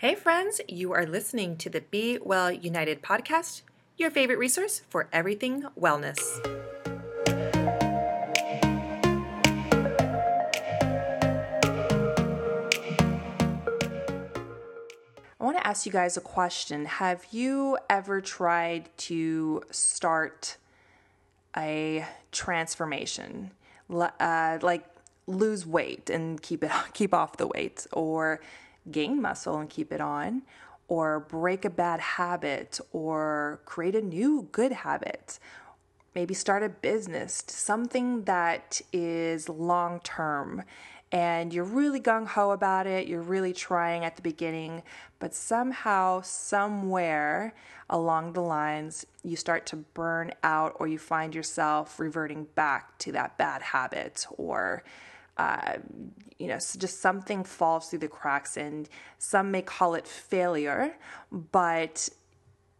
Hey, friends, you are listening to the Be Well United podcast, your favorite resource for everything wellness. I want to ask you guys a question. Have you ever tried to start a transformation? Uh, like lose weight and keep it keep off the weight or gain muscle and keep it on, or break a bad habit, or create a new good habit. Maybe start a business, something that is long term and you're really gung ho about it, you're really trying at the beginning, but somehow, somewhere along the lines, you start to burn out or you find yourself reverting back to that bad habit or uh, you know, just something falls through the cracks, and some may call it failure, but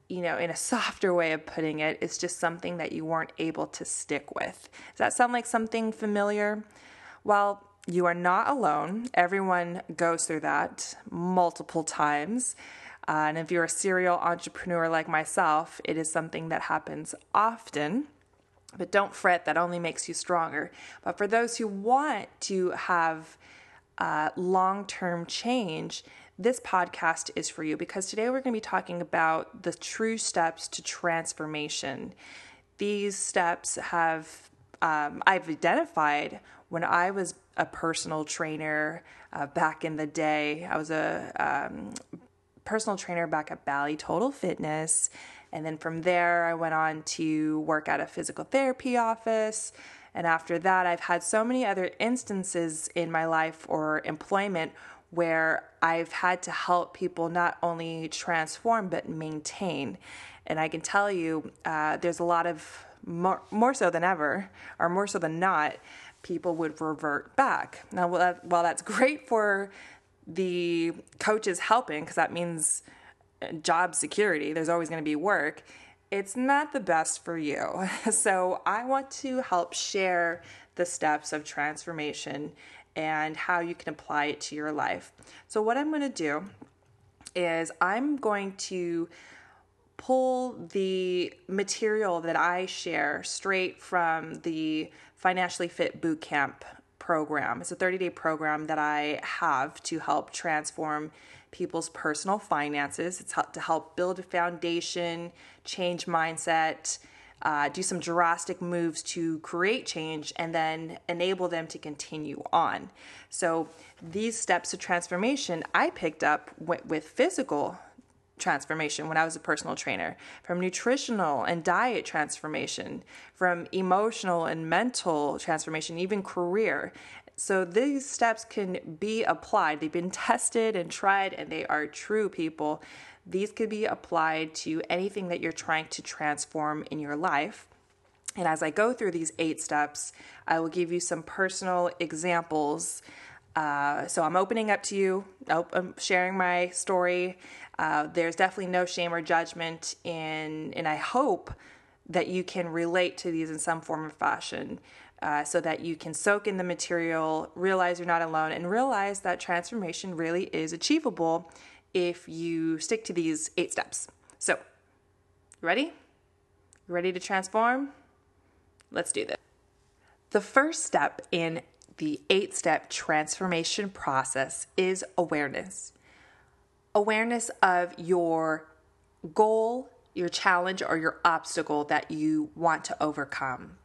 you know, in a softer way of putting it, it's just something that you weren't able to stick with. Does that sound like something familiar? Well, you are not alone. Everyone goes through that multiple times. Uh, and if you're a serial entrepreneur like myself, it is something that happens often. But don't fret, that only makes you stronger. But for those who want to have uh, long term change, this podcast is for you because today we're going to be talking about the true steps to transformation. These steps have um, I've identified when I was a personal trainer uh, back in the day. I was a um, personal trainer back at Bally Total Fitness. And then from there, I went on to work at a physical therapy office. And after that, I've had so many other instances in my life or employment where I've had to help people not only transform but maintain. And I can tell you, uh, there's a lot of more, more so than ever, or more so than not, people would revert back. Now, while that's great for the coaches helping, because that means job security, there's always going to be work, it's not the best for you. So, I want to help share the steps of transformation and how you can apply it to your life. So, what I'm going to do is I'm going to pull the material that I share straight from the Financially Fit Bootcamp program. It's a 30 day program that I have to help transform people's personal finances. It's to help build a foundation, change mindset, uh, do some drastic moves to create change, and then enable them to continue on. So, these steps of transformation I picked up with physical transformation when I was a personal trainer, from nutritional and diet transformation, from emotional and mental transformation, even career. So these steps can be applied. They've been tested and tried, and they are true, people. These could be applied to anything that you're trying to transform in your life. And as I go through these eight steps, I will give you some personal examples. Uh, so I'm opening up to you, I'm sharing my story. Uh, there's definitely no shame or judgment in, and I hope that you can relate to these in some form or fashion uh, so that you can soak in the material, realize you're not alone, and realize that transformation really is achievable if you stick to these eight steps. So, ready? Ready to transform? Let's do this. The first step in the eight step transformation process is awareness. Awareness of your goal, your challenge, or your obstacle that you want to overcome.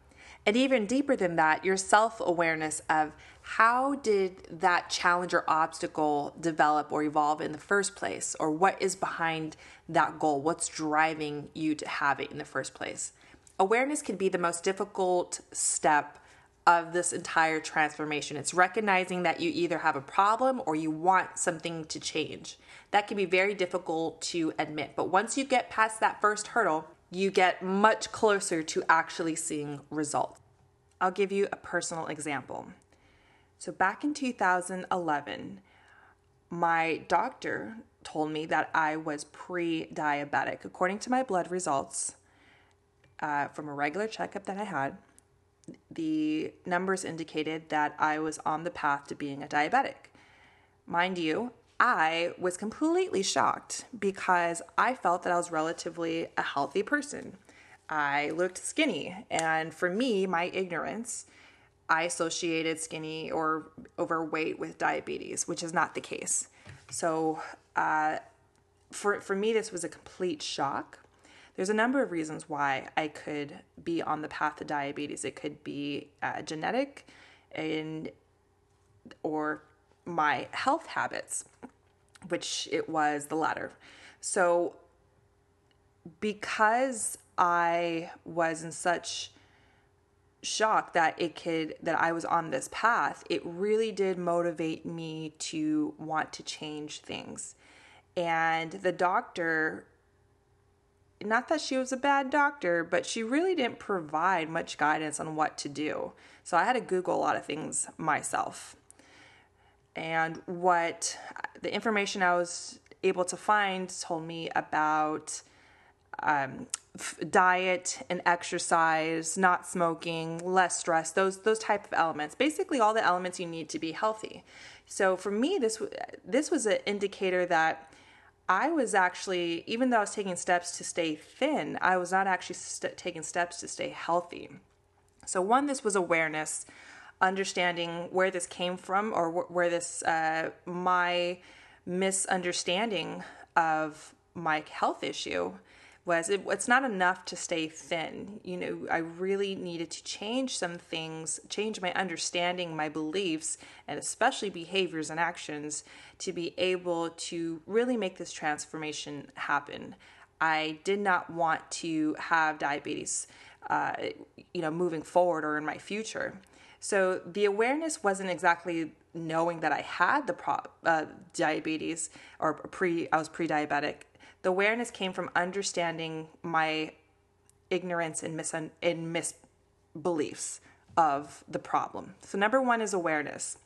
And even deeper than that, your self awareness of how did that challenge or obstacle develop or evolve in the first place? Or what is behind that goal? What's driving you to have it in the first place? Awareness can be the most difficult step of this entire transformation. It's recognizing that you either have a problem or you want something to change. That can be very difficult to admit. But once you get past that first hurdle, you get much closer to actually seeing results. I'll give you a personal example. So, back in 2011, my doctor told me that I was pre diabetic. According to my blood results uh, from a regular checkup that I had, the numbers indicated that I was on the path to being a diabetic. Mind you, I was completely shocked because I felt that I was relatively a healthy person. I looked skinny, and for me, my ignorance, I associated skinny or overweight with diabetes, which is not the case. So, uh, for for me, this was a complete shock. There's a number of reasons why I could be on the path of diabetes. It could be uh, genetic, and or my health habits, which it was the latter. So, because I was in such shock that it could that I was on this path, it really did motivate me to want to change things. And the doctor not that she was a bad doctor, but she really didn't provide much guidance on what to do. So I had to Google a lot of things myself. And what the information I was able to find told me about um, f- diet and exercise, not smoking, less stress, those those type of elements. Basically, all the elements you need to be healthy. So for me, this this was an indicator that I was actually, even though I was taking steps to stay thin, I was not actually st- taking steps to stay healthy. So one, this was awareness, understanding where this came from or wh- where this uh, my misunderstanding of my health issue was it, it's not enough to stay thin. You know, I really needed to change some things, change my understanding, my beliefs, and especially behaviors and actions to be able to really make this transformation happen. I did not want to have diabetes, uh, you know, moving forward or in my future. So the awareness wasn't exactly knowing that I had the pro- uh, diabetes or pre I was pre-diabetic the awareness came from understanding my ignorance and, mis- and misbeliefs of the problem. So, number one is awareness.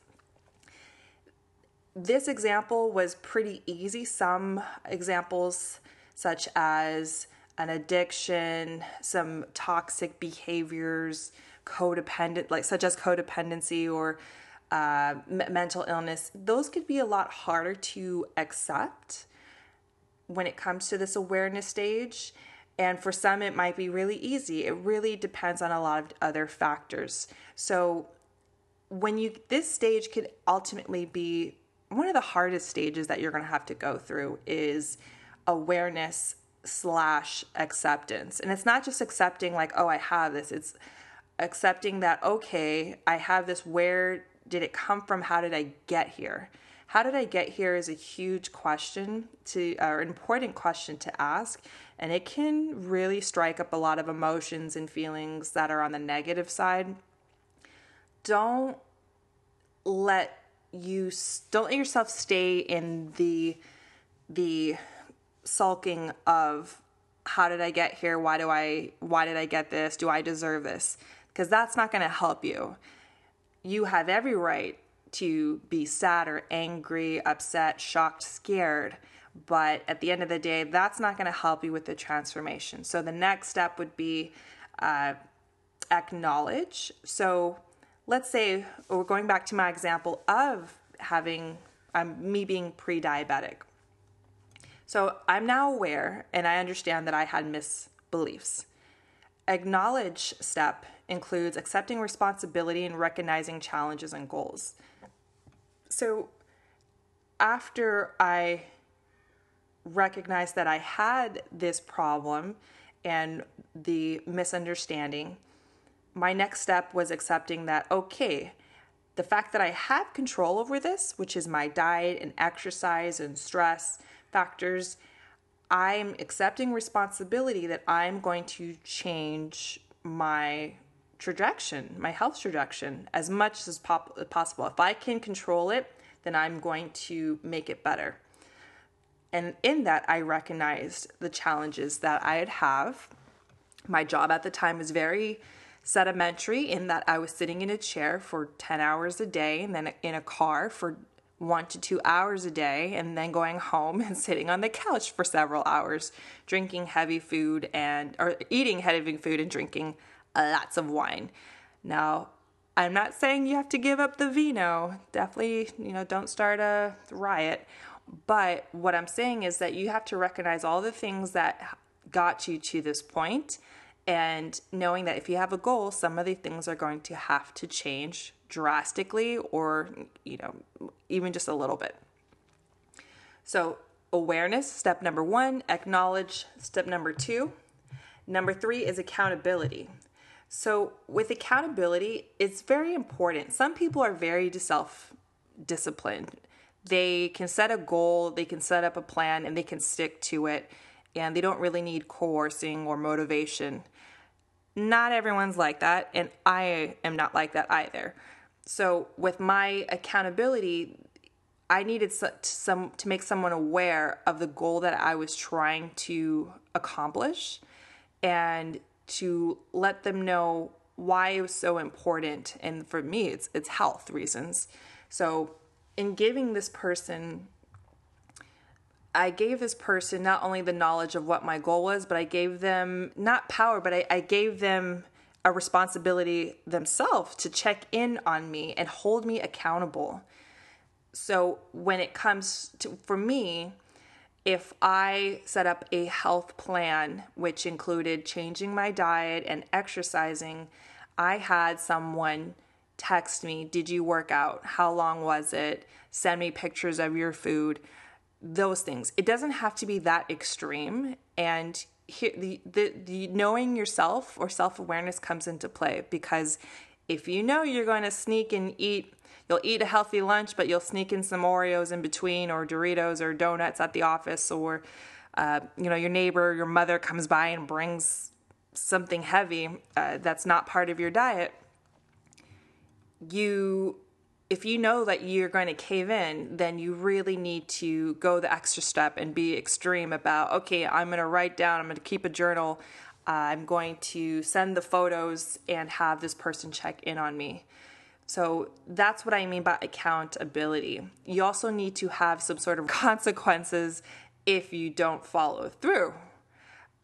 This example was pretty easy. Some examples, such as an addiction, some toxic behaviors, codependent, like such as codependency or uh, mental illness, those could be a lot harder to accept when it comes to this awareness stage. And for some, it might be really easy. It really depends on a lot of other factors. So, when you, this stage could ultimately be one of the hardest stages that you're going to have to go through is awareness slash acceptance. And it's not just accepting, like, oh, I have this. It's accepting that, okay, I have this. Where did it come from? How did I get here? How did I get here is a huge question to, or important question to ask. And it can really strike up a lot of emotions and feelings that are on the negative side. Don't let you don't let yourself stay in the the sulking of how did I get here? Why do I why did I get this? Do I deserve this? Because that's not going to help you. You have every right to be sad or angry, upset, shocked, scared. But at the end of the day, that's not going to help you with the transformation. So the next step would be uh, acknowledge. So let's say we're going back to my example of having um, me being pre-diabetic. So I'm now aware and I understand that I had misbeliefs. Acknowledge step includes accepting responsibility and recognizing challenges and goals. So after I recognized that I had this problem and the misunderstanding, my next step was accepting that, okay, the fact that I have control over this, which is my diet and exercise and stress factors, I'm accepting responsibility that I'm going to change my trajectory, my health trajectory, as much as pop- possible. If I can control it, then I'm going to make it better. And in that, I recognized the challenges that I'd have. My job at the time was very sedimentary in that I was sitting in a chair for 10 hours a day and then in a car for one to two hours a day and then going home and sitting on the couch for several hours drinking heavy food and or eating heavy food and drinking lots of wine. Now, I'm not saying you have to give up the vino. Definitely, you know, don't start a riot But what I'm saying is that you have to recognize all the things that got you to this point and knowing that if you have a goal, some of the things are going to have to change drastically or, you know, even just a little bit. So, awareness, step number one, acknowledge, step number two. Number three is accountability. So, with accountability, it's very important. Some people are very self disciplined. They can set a goal, they can set up a plan, and they can stick to it, and they don't really need coercing or motivation. Not everyone's like that, and I am not like that either. So, with my accountability, I needed some to make someone aware of the goal that I was trying to accomplish and to let them know why it was so important and for me it's it's health reasons. So in giving this person I gave this person not only the knowledge of what my goal was, but I gave them not power, but I, I gave them a responsibility themselves to check in on me and hold me accountable. So when it comes to, for me, if I set up a health plan, which included changing my diet and exercising, I had someone text me, Did you work out? How long was it? Send me pictures of your food. Those things. It doesn't have to be that extreme. And the, the, the knowing yourself or self awareness comes into play because if you know you're going to sneak and eat you'll eat a healthy lunch, but you'll sneak in some Oreos in between, or Doritos, or donuts at the office, or uh, you know your neighbor, your mother comes by and brings something heavy uh, that's not part of your diet. You, if you know that you're going to cave in, then you really need to go the extra step and be extreme about. Okay, I'm going to write down. I'm going to keep a journal. Uh, I'm going to send the photos and have this person check in on me. So that's what I mean by accountability. You also need to have some sort of consequences if you don't follow through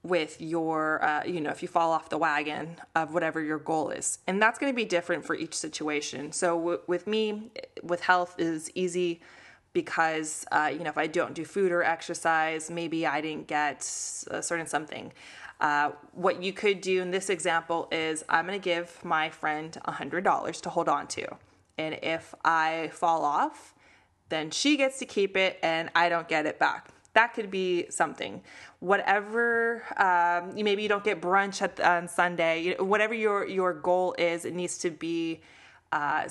with your, uh, you know, if you fall off the wagon of whatever your goal is. And that's going to be different for each situation. So w- with me, with health is easy because, uh, you know, if I don't do food or exercise, maybe I didn't get a certain something. Uh, what you could do in this example is I'm going to give my friend $100 to hold on to. And if I fall off, then she gets to keep it and I don't get it back. That could be something. Whatever, um, maybe you don't get brunch at, on Sunday. Whatever your your goal is, it needs to be uh,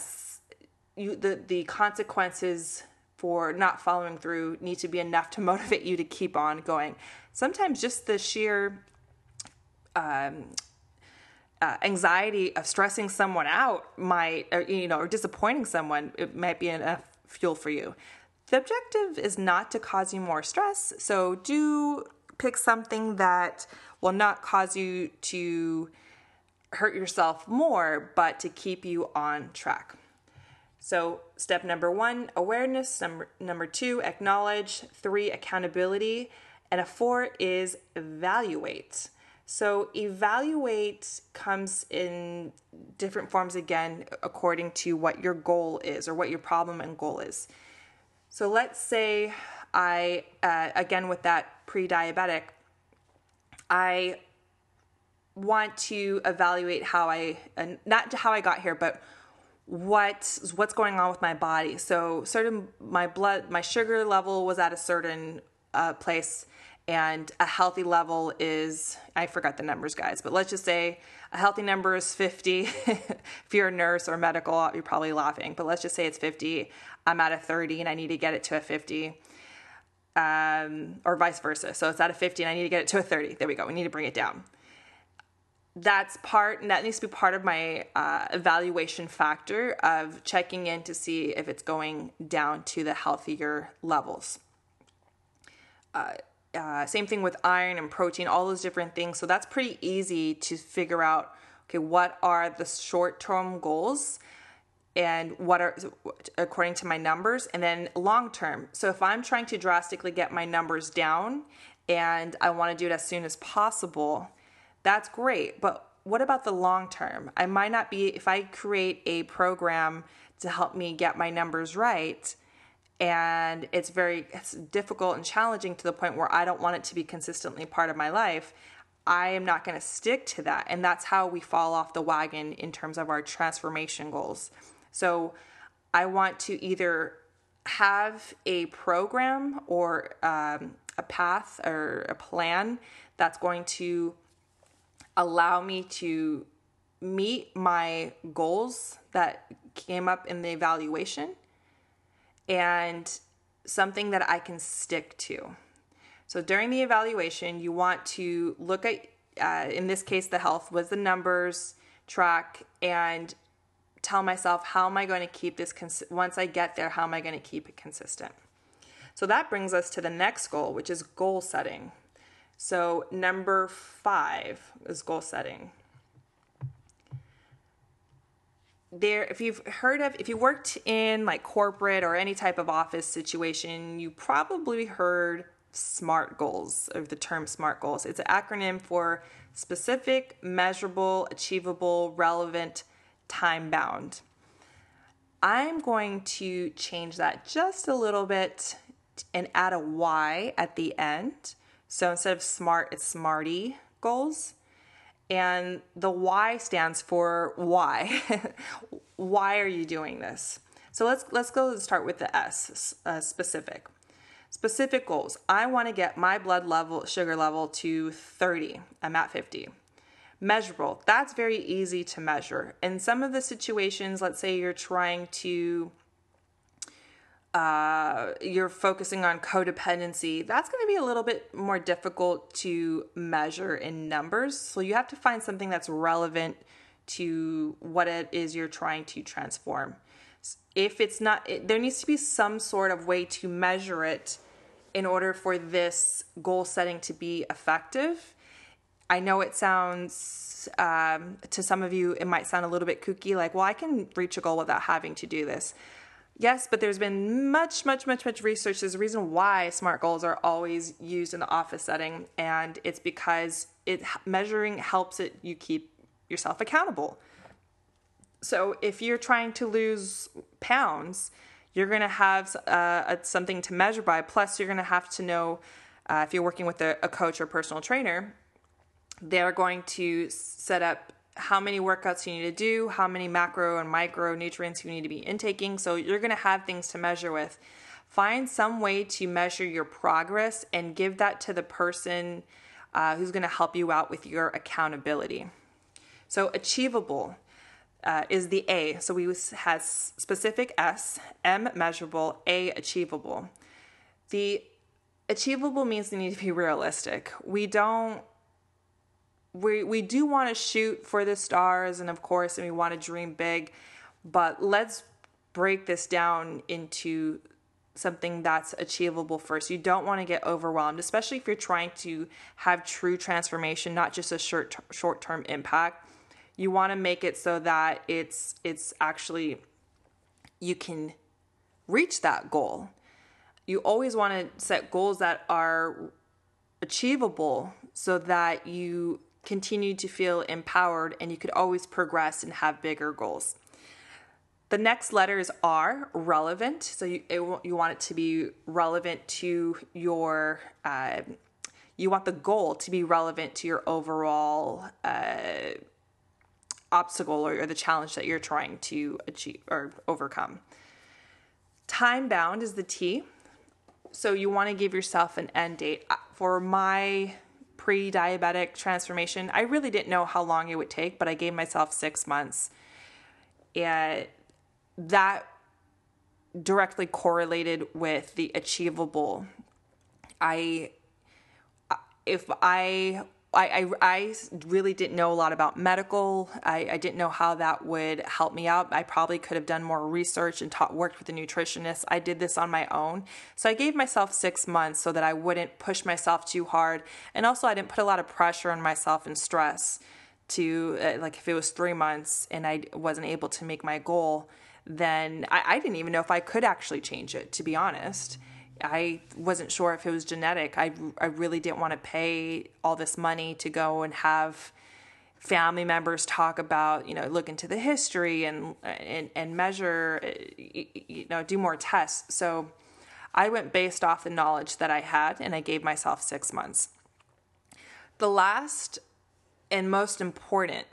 you, the the consequences for not following through need to be enough to motivate you to keep on going. Sometimes just the sheer um, uh, anxiety of stressing someone out might, or, you know, or disappointing someone, it might be enough fuel for you. The objective is not to cause you more stress, so do pick something that will not cause you to hurt yourself more, but to keep you on track. So, step number one, awareness. Number, number two, acknowledge. Three, accountability. And a four is evaluate. So, evaluate comes in different forms again, according to what your goal is or what your problem and goal is. So, let's say I, uh, again, with that pre diabetic, I want to evaluate how I, uh, not how I got here, but what what's going on with my body. So, certain my blood, my sugar level was at a certain uh, place and a healthy level is I forgot the numbers, guys, but let's just say a healthy number is 50. if you're a nurse or medical, you're probably laughing, but let's just say it's 50. I'm at a 30 and I need to get it to a 50. Um, or vice versa. So it's at a 50 and I need to get it to a 30. There we go. We need to bring it down. That's part, and that needs to be part of my uh, evaluation factor of checking in to see if it's going down to the healthier levels. Uh, uh, same thing with iron and protein, all those different things. So that's pretty easy to figure out. Okay, what are the short-term goals, and what are according to my numbers, and then long-term. So if I'm trying to drastically get my numbers down, and I want to do it as soon as possible, that's great. But what about the long term? I might not be if I create a program to help me get my numbers right and it's very it's difficult and challenging to the point where I don't want it to be consistently part of my life, I am not going to stick to that. And that's how we fall off the wagon in terms of our transformation goals. So I want to either have a program or um, a path or a plan that's going to allow me to meet my goals that came up in the evaluation and something that I can stick to. So during the evaluation, you want to look at, uh, in this case, the health was the numbers, track, and tell myself, how am I going to keep this, cons- once I get there, how am I going to keep it consistent? So that brings us to the next goal, which is goal setting. So, number five is goal setting. There, if you've heard of, if you worked in like corporate or any type of office situation, you probably heard SMART goals, or the term SMART goals. It's an acronym for specific, measurable, achievable, relevant, time bound. I'm going to change that just a little bit and add a Y at the end. So instead of SMART, it's SMARTY goals. And the Y stands for why. why are you doing this? So let's let's go and start with the S, uh, specific. Specific goals. I want to get my blood level, sugar level to 30. I'm at 50. Measurable. That's very easy to measure. In some of the situations, let's say you're trying to uh, you're focusing on codependency, that's going to be a little bit more difficult to measure in numbers. So you have to find something that's relevant to what it is you're trying to transform. If it's not, it, there needs to be some sort of way to measure it in order for this goal setting to be effective. I know it sounds, um, to some of you, it might sound a little bit kooky, like, well, I can reach a goal without having to do this. Yes, but there's been much, much, much, much research. There's a reason why SMART goals are always used in the office setting, and it's because it measuring helps it you keep yourself accountable. So if you're trying to lose pounds, you're going to have uh, something to measure by. Plus, you're going to have to know uh, if you're working with a, a coach or personal trainer, they're going to set up how many workouts you need to do, how many macro and micronutrients you need to be intaking. So you're going to have things to measure with. Find some way to measure your progress and give that to the person uh, who's going to help you out with your accountability. So achievable uh, is the A. So we has specific S, M measurable, A achievable. The achievable means they need to be realistic. We don't we we do want to shoot for the stars and of course and we want to dream big but let's break this down into something that's achievable first. You don't want to get overwhelmed especially if you're trying to have true transformation not just a short short term impact. You want to make it so that it's it's actually you can reach that goal. You always want to set goals that are achievable so that you continue to feel empowered and you could always progress and have bigger goals. The next letter is R, relevant. So you, it, you want it to be relevant to your, uh, you want the goal to be relevant to your overall uh, obstacle or, or the challenge that you're trying to achieve or overcome. Time bound is the T. So you want to give yourself an end date. For my pre diabetic transformation. I really didn't know how long it would take, but I gave myself six months. And that directly correlated with the achievable. I, if I I, I, I, really didn't know a lot about medical. I, I, didn't know how that would help me out. I probably could have done more research and taught, worked with a nutritionist. I did this on my own. So I gave myself six months so that I wouldn't push myself too hard. And also, I didn't put a lot of pressure on myself and stress to, uh, like, if it was three months and I wasn't able to make my goal, then I, I didn't even know if I could actually change it, to be honest. I wasn't sure if it was genetic. I, I really didn't want to pay all this money to go and have family members talk about, you know, look into the history and and, and measure, you know, do more tests. So I went based off the knowledge that I had and I gave myself six months. The last and most important,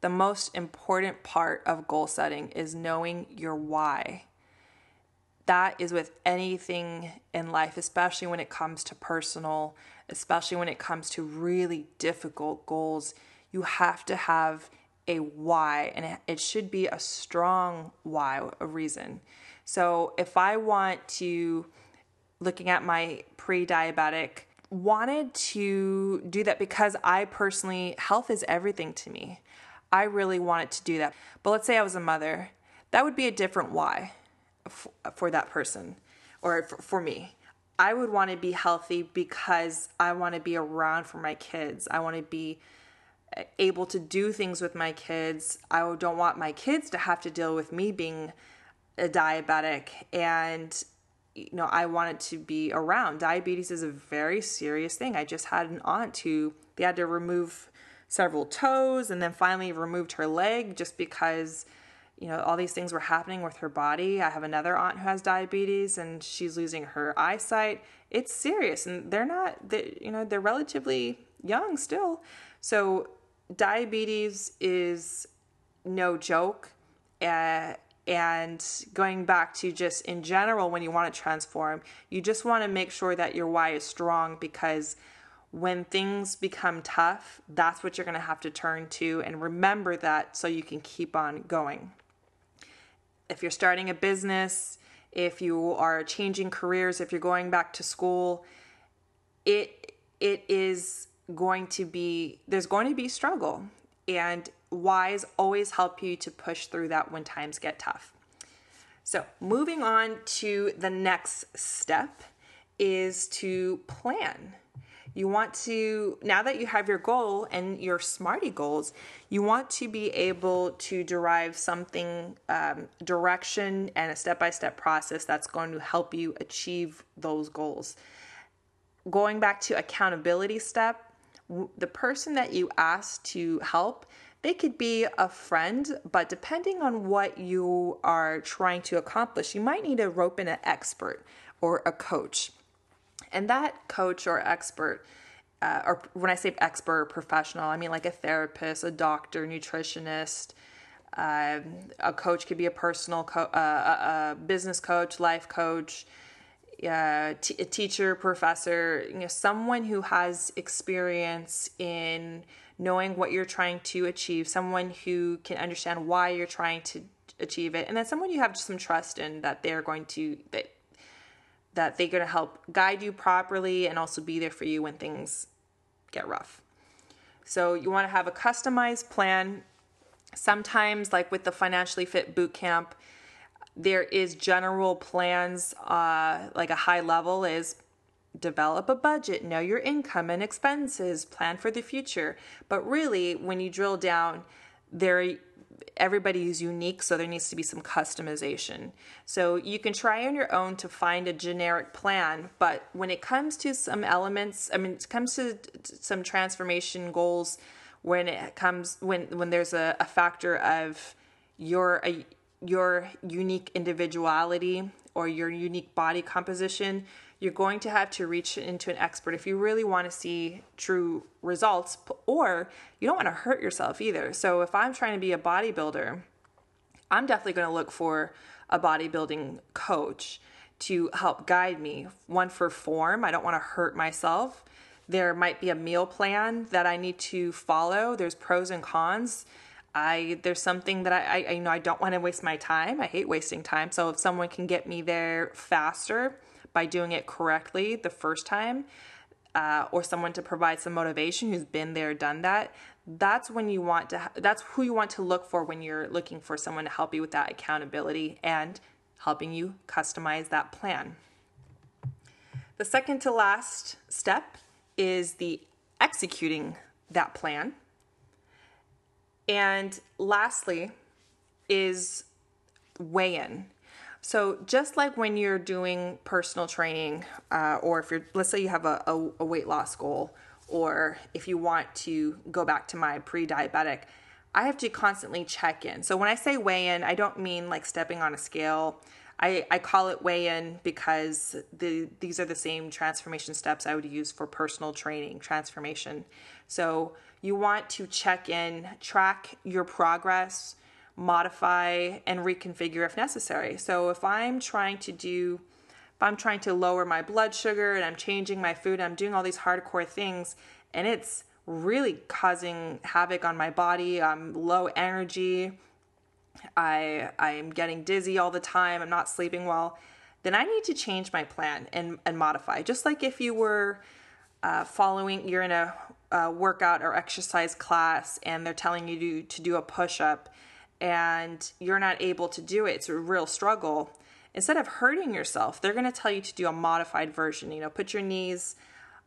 the most important part of goal setting is knowing your why. That is with anything in life, especially when it comes to personal, especially when it comes to really difficult goals. You have to have a why, and it should be a strong why, a reason. So if I want to, looking at my pre diabetic, wanted to do that because I personally, health is everything to me. I really wanted to do that. But let's say I was a mother, that would be a different why for, for that person or for, for me. I would want to be healthy because I want to be around for my kids. I want to be eh, able to do things with my kids. I don't want my kids to have to deal with me being a diabetic and you know I want it to be around. Diabetes is a very serious thing. I just had an aunt who they had to remove several toes and then finally removed her leg just because you know all these things were happening with her body. I have another aunt who has diabetes and she's losing her eyesight. It's serious and they're not they, you know they're relatively young still. So diabetes is no joke. Uh, and going back to just in general, when you want to transform, you just want to make sure that your why is strong because when things become tough, that's what you're going to have to turn to. And remember that so you can keep on going. If you're starting a business, if you are changing careers, if you're going back to school, it it is going to be there's going to be struggle. And whys always help you to push through that when times get tough. So moving on to the next step is to plan you want to now that you have your goal and your smarty goals you want to be able to derive something um, direction and a step-by-step process that's going to help you achieve those goals going back to accountability step the person that you ask to help they could be a friend, but depending on what you are trying to accomplish, you might need to rope in an expert or a coach. And that coach or expert, uh, or when I say expert or professional, I mean like a therapist, a doctor, nutritionist. Uh, a coach could be a personal, co- uh, a, a business coach, life coach, uh, t- a teacher, professor, you know, someone who has experience in knowing what you're trying to achieve, someone who can understand why you're trying to achieve it, and then someone you have some trust in that they're going to that that they're going to help guide you properly and also be there for you when things get rough. So you want to have a customized plan. Sometimes, like with the financially fit boot camp, there is general plans uh, like a high level is develop a budget know your income and expenses plan for the future but really when you drill down there everybody is unique so there needs to be some customization. So you can try on your own to find a generic plan but when it comes to some elements i mean it comes to some transformation goals when it comes when when there's a, a factor of your a, your unique individuality or your unique body composition, you're going to have to reach into an expert if you really want to see true results, or you don't want to hurt yourself either. So, if I'm trying to be a bodybuilder, I'm definitely going to look for a bodybuilding coach to help guide me. One for form, I don't want to hurt myself. There might be a meal plan that I need to follow, there's pros and cons I there's something that I, I you know I don't want to waste my time. I hate wasting time. So if someone can get me there faster by doing it correctly the first time, uh, or someone to provide some motivation who's been there, done that, that's when you want to. That's who you want to look for when you're looking for someone to help you with that accountability and helping you customize that plan. The second to last step is the executing that plan. And lastly, is weigh in. So, just like when you're doing personal training, uh, or if you're, let's say you have a, a, a weight loss goal, or if you want to go back to my pre diabetic, I have to constantly check in. So, when I say weigh in, I don't mean like stepping on a scale. I, I call it weigh in because the these are the same transformation steps I would use for personal training transformation. So you want to check in, track your progress, modify and reconfigure if necessary. So if I'm trying to do if I'm trying to lower my blood sugar and I'm changing my food, I'm doing all these hardcore things and it's really causing havoc on my body. I'm low energy. I I'm getting dizzy all the time. I'm not sleeping well. Then I need to change my plan and, and modify. Just like if you were uh, following, you're in a, a workout or exercise class and they're telling you to, to do a push up and you're not able to do it, it's a real struggle. Instead of hurting yourself, they're going to tell you to do a modified version. You know, put your knees,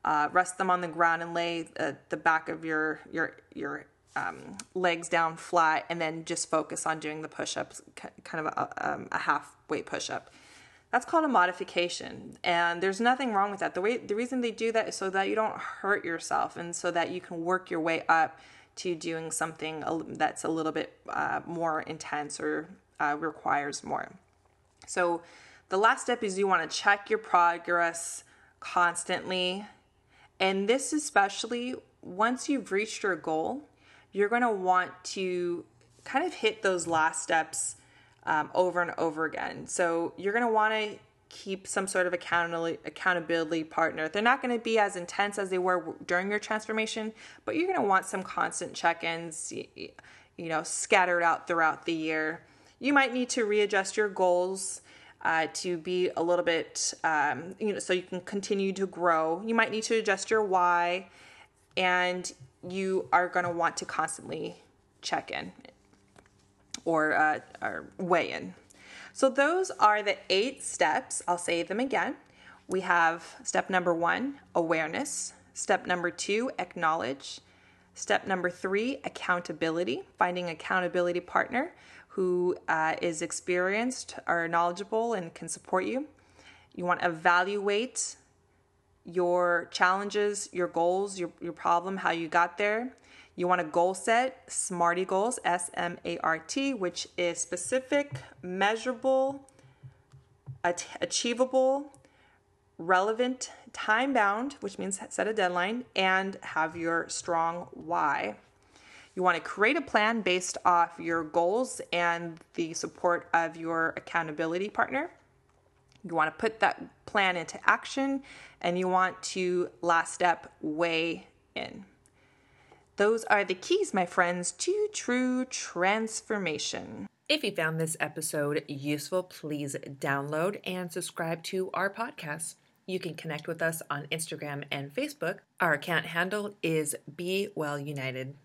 uh, rest them on the ground, and lay uh, the back of your your your um, legs down flat, and then just focus on doing the push-ups, kind of a, um, a halfway push-up. That's called a modification, and there's nothing wrong with that. The way the reason they do that is so that you don't hurt yourself, and so that you can work your way up to doing something that's a little bit uh, more intense or uh, requires more. So, the last step is you want to check your progress constantly. And this, especially once you've reached your goal, you're going to want to kind of hit those last steps um, over and over again. So, you're going to want to keep some sort of accountability partner. They're not going to be as intense as they were during your transformation, but you're going to want some constant check-ins, you know, scattered out throughout the year. You might need to readjust your goals uh, to be a little bit, um, you know, so you can continue to grow. You might need to adjust your why, and you are going to want to constantly check in or, uh, or weigh in. So, those are the eight steps. I'll say them again. We have step number one, awareness. Step number two, acknowledge. Step number three, accountability, finding accountability partner who uh, is experienced or knowledgeable and can support you. You want to evaluate your challenges, your goals, your, your problem, how you got there. You want a goal set, SMART goals, S M A R T, which is specific, measurable, achievable, relevant, time bound, which means set a deadline, and have your strong why. You want to create a plan based off your goals and the support of your accountability partner. You want to put that plan into action and you want to last step weigh in. Those are the keys, my friends, to true transformation. If you found this episode useful, please download and subscribe to our podcast. You can connect with us on Instagram and Facebook. Our account handle is Be Well United.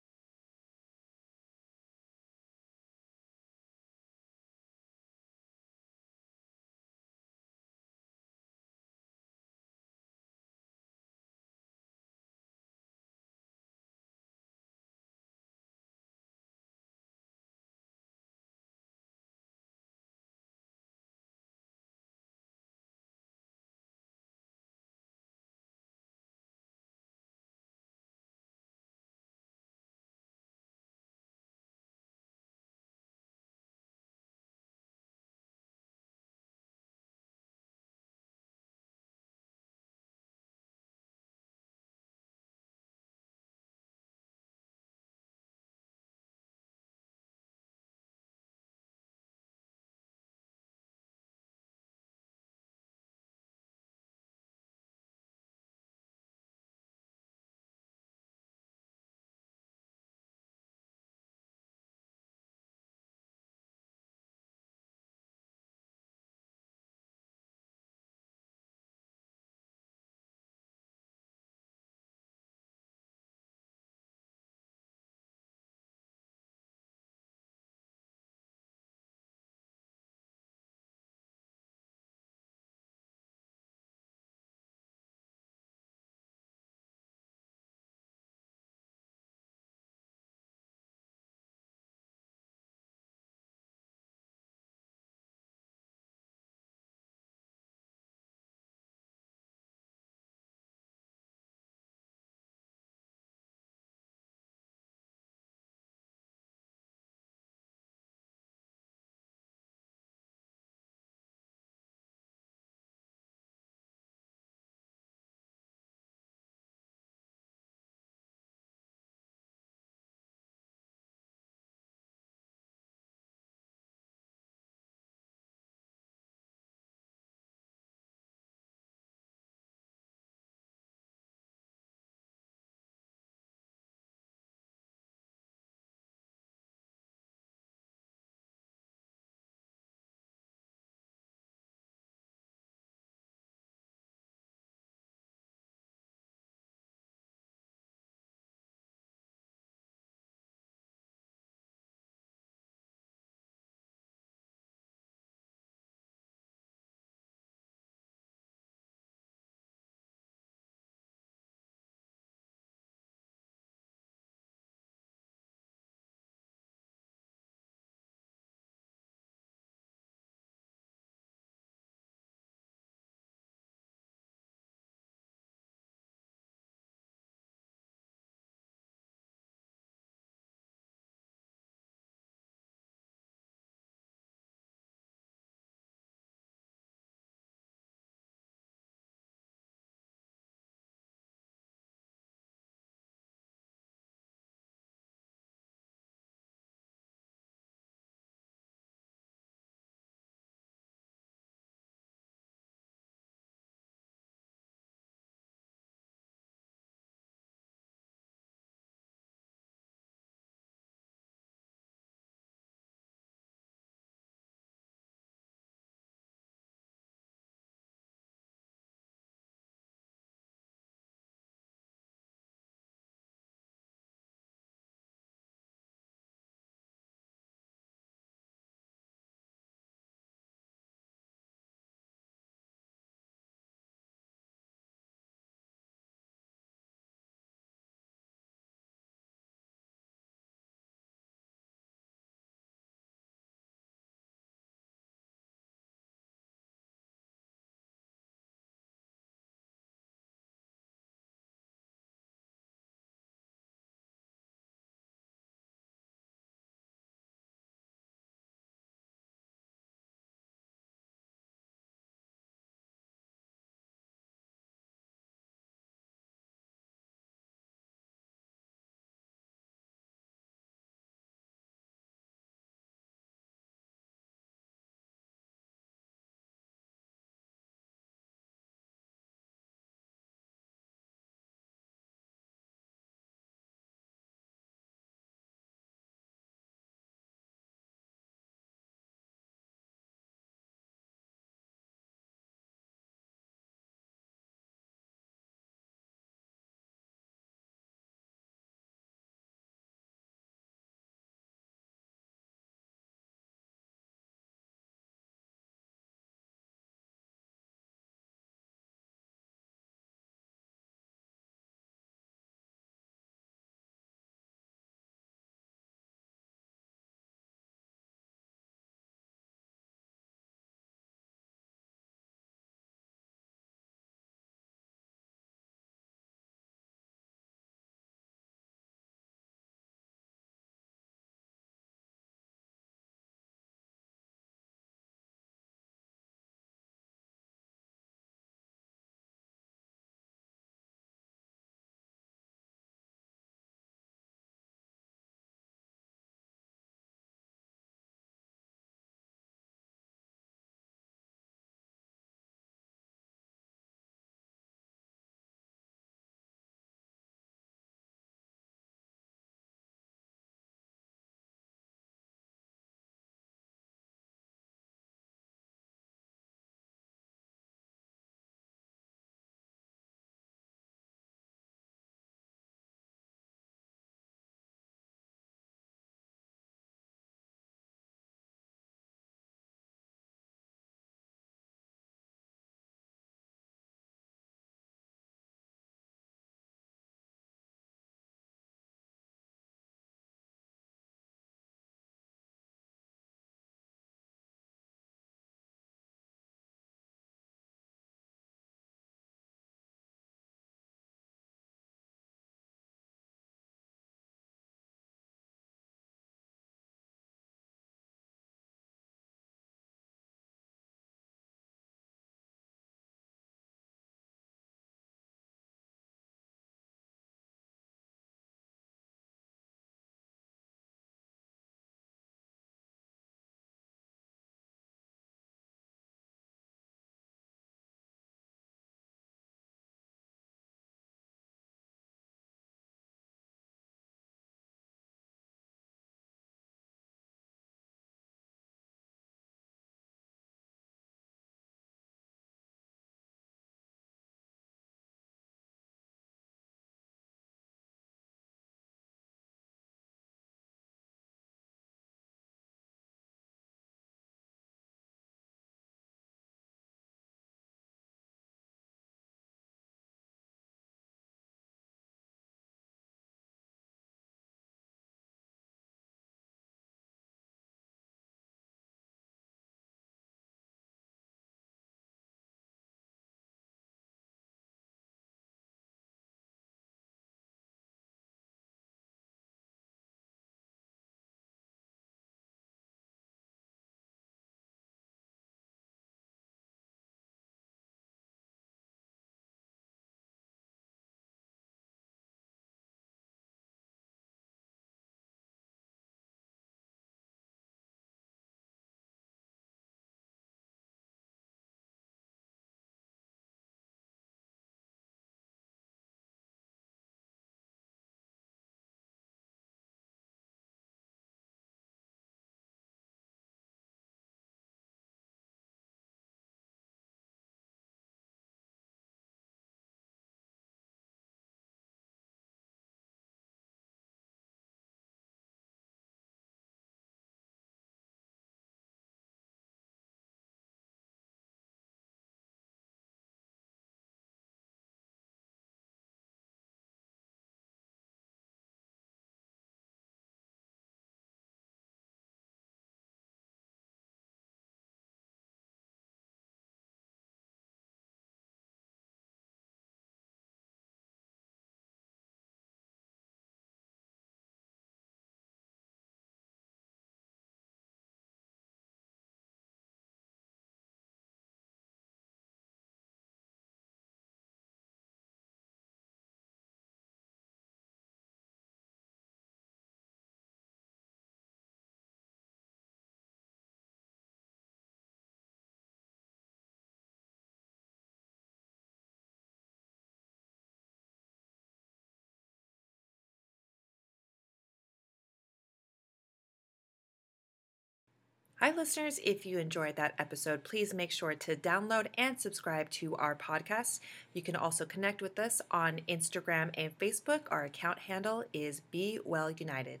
Hi, listeners. If you enjoyed that episode, please make sure to download and subscribe to our podcast. You can also connect with us on Instagram and Facebook. Our account handle is Be Well United.